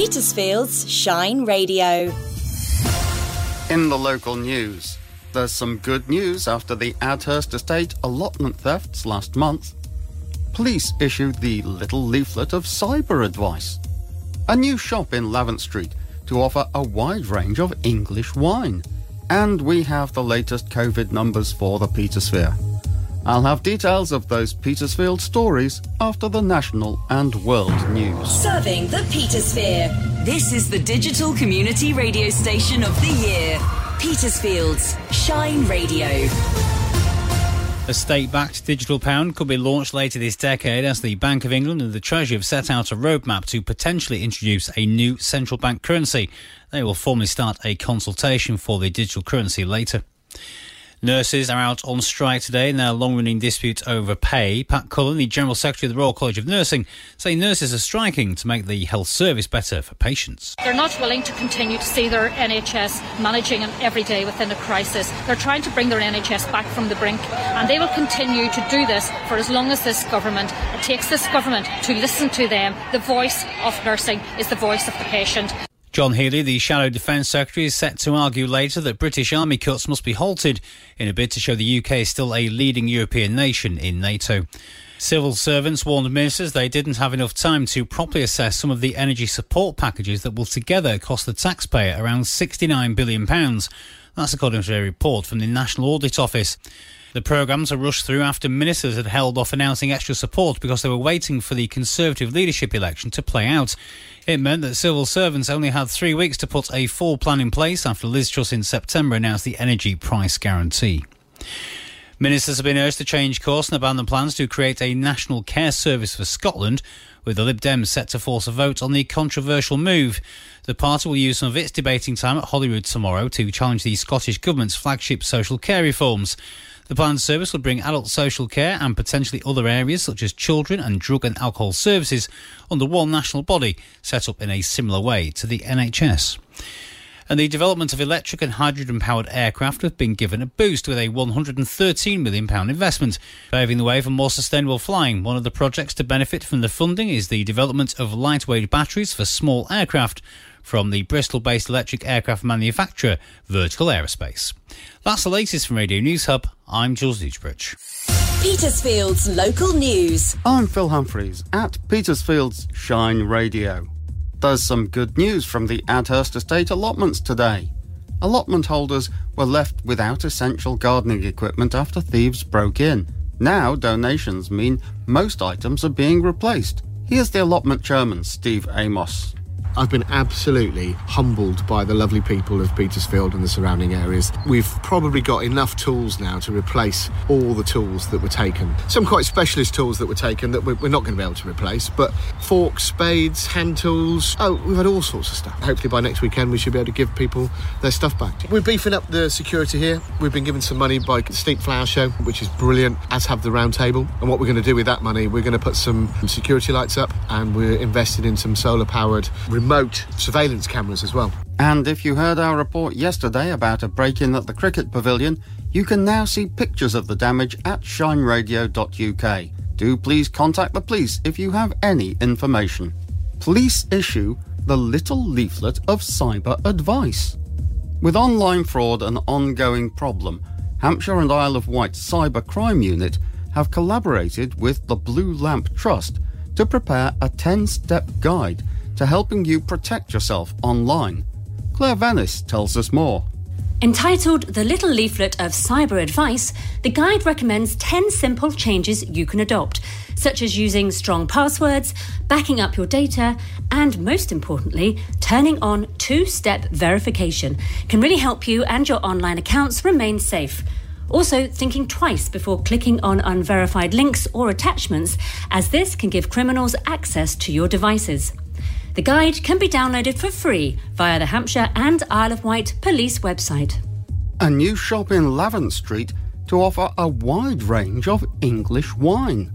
Petersfield's Shine Radio. In the local news, there's some good news after the Adhurst Estate allotment thefts last month. Police issued the little leaflet of cyber advice. A new shop in Lavant Street to offer a wide range of English wine. And we have the latest COVID numbers for the Petersphere. I'll have details of those Petersfield stories after the national and world news. Serving the Petersphere. This is the digital community radio station of the year. Petersfield's Shine Radio. A state backed digital pound could be launched later this decade as the Bank of England and the Treasury have set out a roadmap to potentially introduce a new central bank currency. They will formally start a consultation for the digital currency later. Nurses are out on strike today in their long running dispute over pay. Pat Cullen, the General Secretary of the Royal College of Nursing, say nurses are striking to make the health service better for patients. They're not willing to continue to see their NHS managing an every day within a crisis. They're trying to bring their NHS back from the brink, and they will continue to do this for as long as this government. It takes this government to listen to them. The voice of nursing is the voice of the patient. John Healey, the Shadow Defence Secretary, is set to argue later that British army cuts must be halted in a bid to show the UK is still a leading European nation in NATO. Civil servants warned ministers they didn't have enough time to properly assess some of the energy support packages that will together cost the taxpayer around £69 billion. That's according to a report from the National Audit Office. The programmes are rushed through after ministers had held off announcing extra support because they were waiting for the Conservative leadership election to play out. It meant that civil servants only had three weeks to put a full plan in place after Liz Truss in September announced the energy price guarantee. Ministers have been urged to change course and abandon plans to create a national care service for Scotland, with the Lib Dems set to force a vote on the controversial move. The party will use some of its debating time at Holyrood tomorrow to challenge the Scottish Government's flagship social care reforms. The planned service will bring adult social care and potentially other areas such as children and drug and alcohol services under one national body set up in a similar way to the NHS. And the development of electric and hydrogen powered aircraft have been given a boost with a £113 million investment, paving the way for more sustainable flying. One of the projects to benefit from the funding is the development of lightweight batteries for small aircraft from the Bristol based electric aircraft manufacturer Vertical Aerospace. That's the latest from Radio News Hub. I'm Jules Dudebridge. Petersfield's local news. I'm Phil Humphreys at Petersfield's Shine Radio. There's some good news from the Adhurst Estate allotments today. Allotment holders were left without essential gardening equipment after thieves broke in. Now donations mean most items are being replaced. Here's the allotment chairman, Steve Amos. I've been absolutely humbled by the lovely people of Petersfield and the surrounding areas. We've probably got enough tools now to replace all the tools that were taken. Some quite specialist tools that were taken that we're not going to be able to replace, but forks, spades, hand tools. Oh, we've had all sorts of stuff. Hopefully by next weekend we should be able to give people their stuff back. We're beefing up the security here. We've been given some money by Steep Flower Show, which is brilliant, as have the Round Table. And what we're going to do with that money, we're going to put some security lights up and we're invested in some solar powered remote surveillance cameras as well. And if you heard our report yesterday about a break in at the cricket pavilion, you can now see pictures of the damage at shineradio.uk. Do please contact the police if you have any information. Police issue the little leaflet of cyber advice. With online fraud an ongoing problem, Hampshire and Isle of Wight Cyber Crime Unit have collaborated with the Blue Lamp Trust to prepare a 10 step guide to helping you protect yourself online. Claire Venice tells us more. Entitled The Little Leaflet of Cyber Advice, the guide recommends 10 simple changes you can adopt, such as using strong passwords, backing up your data, and most importantly, turning on two step verification can really help you and your online accounts remain safe. Also, thinking twice before clicking on unverified links or attachments, as this can give criminals access to your devices. The guide can be downloaded for free via the Hampshire and Isle of Wight police website. A new shop in Lavant Street to offer a wide range of English wine.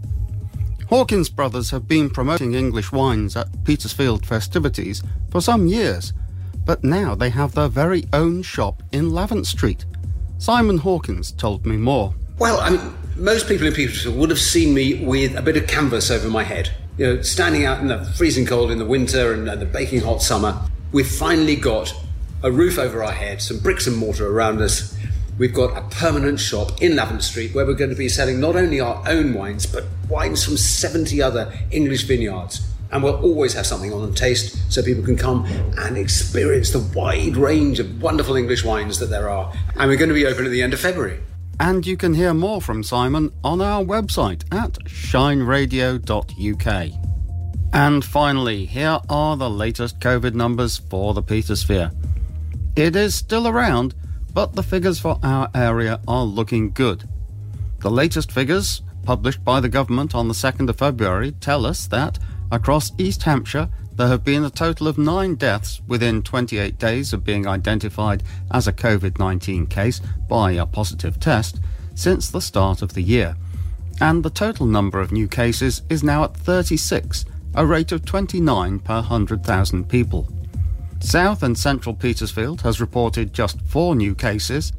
Hawkins Brothers have been promoting English wines at Petersfield festivities for some years, but now they have their very own shop in Lavant Street. Simon Hawkins told me more. Well, I mean, most people in Petersfield would have seen me with a bit of canvas over my head. You know, standing out in the freezing cold in the winter and, and the baking hot summer, we've finally got a roof over our head, some bricks and mortar around us. We've got a permanent shop in Lavant Street where we're going to be selling not only our own wines, but wines from 70 other English vineyards. And we'll always have something on taste so people can come and experience the wide range of wonderful English wines that there are. And we're going to be open at the end of February. And you can hear more from Simon on our website at shineradio.uk. And finally, here are the latest COVID numbers for the Petersphere. It is still around, but the figures for our area are looking good. The latest figures, published by the government on the 2nd of February, tell us that across East Hampshire there have been a total of nine deaths within 28 days of being identified as a COVID 19 case by a positive test since the start of the year. And the total number of new cases is now at 36, a rate of 29 per 100,000 people. South and Central Petersfield has reported just four new cases,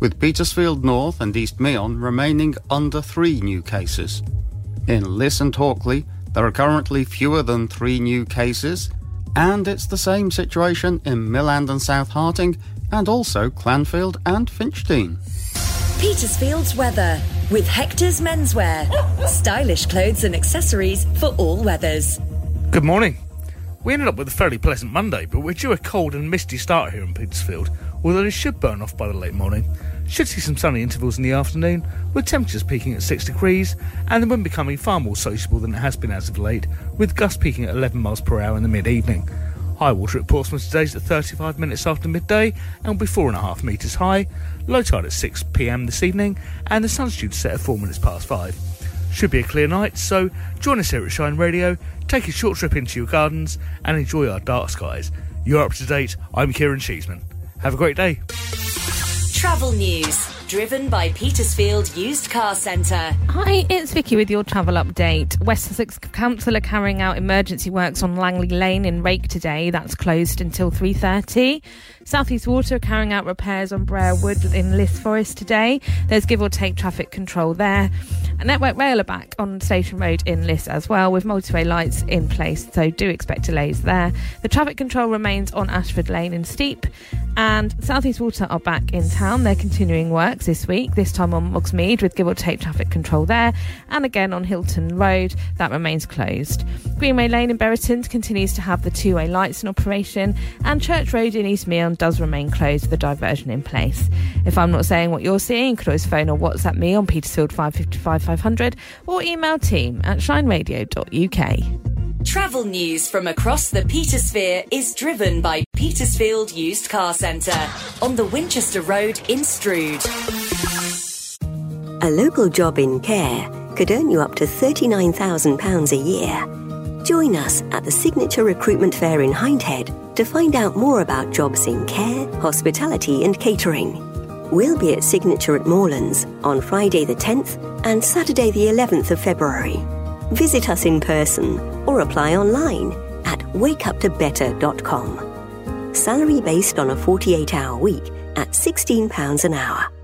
with Petersfield North and East Meon remaining under three new cases. In Liss and Hawkley, there are currently fewer than three new cases, and it's the same situation in Milland and South Harting, and also Clanfield and Finchdean. Petersfield's weather with Hector's Menswear. Stylish clothes and accessories for all weathers. Good morning. We ended up with a fairly pleasant Monday, but we're due a cold and misty start here in Petersfield, although it should burn off by the late morning. Should see some sunny intervals in the afternoon, with temperatures peaking at 6 degrees, and the wind becoming far more sociable than it has been as of late, with gusts peaking at 11 miles per hour in the mid evening. High water at Portsmouth today is at 35 minutes after midday and will be 4.5 metres high. Low tide at 6 pm this evening, and the sun's due to set at 4 minutes past 5. Should be a clear night, so join us here at Shine Radio, take a short trip into your gardens, and enjoy our dark skies. You're up to date. I'm Kieran Cheeseman. Have a great day. Travel news, driven by Petersfield Used Car Centre. Hi, it's Vicky with your travel update. West Sussex Council are carrying out emergency works on Langley Lane in Rake today. That's closed until 3:30. Southeast Water are carrying out repairs on Brer Wood in Liss Forest today. There's give or take traffic control there. A Network Rail are back on Station Road in Liss as well, with motorway lights in place, so do expect delays there. The traffic control remains on Ashford Lane in Steep, and Southeast Water are back in town. They're continuing works this week, this time on Mugsmead, with give or take traffic control there, and again on Hylton Road, that remains closed. Greenway Lane in Buriton continues to have the two way lights in operation, and Church Road in East Meon does remain closed with a diversion in place. If I'm not saying what you're seeing, you could always phone or WhatsApp me on Petersfield 555 500 or email team at shineradio.uk. Travel news from across the Petersphere is driven by Petersfield Used Car Centre on the Winchester Road in Stroud. A local job in care could earn you up to £39,000 a year. Join us at the Signature Recruitment Fair in Hindhead to find out more about jobs in care, hospitality, and catering. We'll be at Signature at Moorlands on Friday the 10th and Saturday the 11th of February. Visit us in person or apply online at wakeuptobetter.com. Salary based on a 48 hour week at £16 an hour.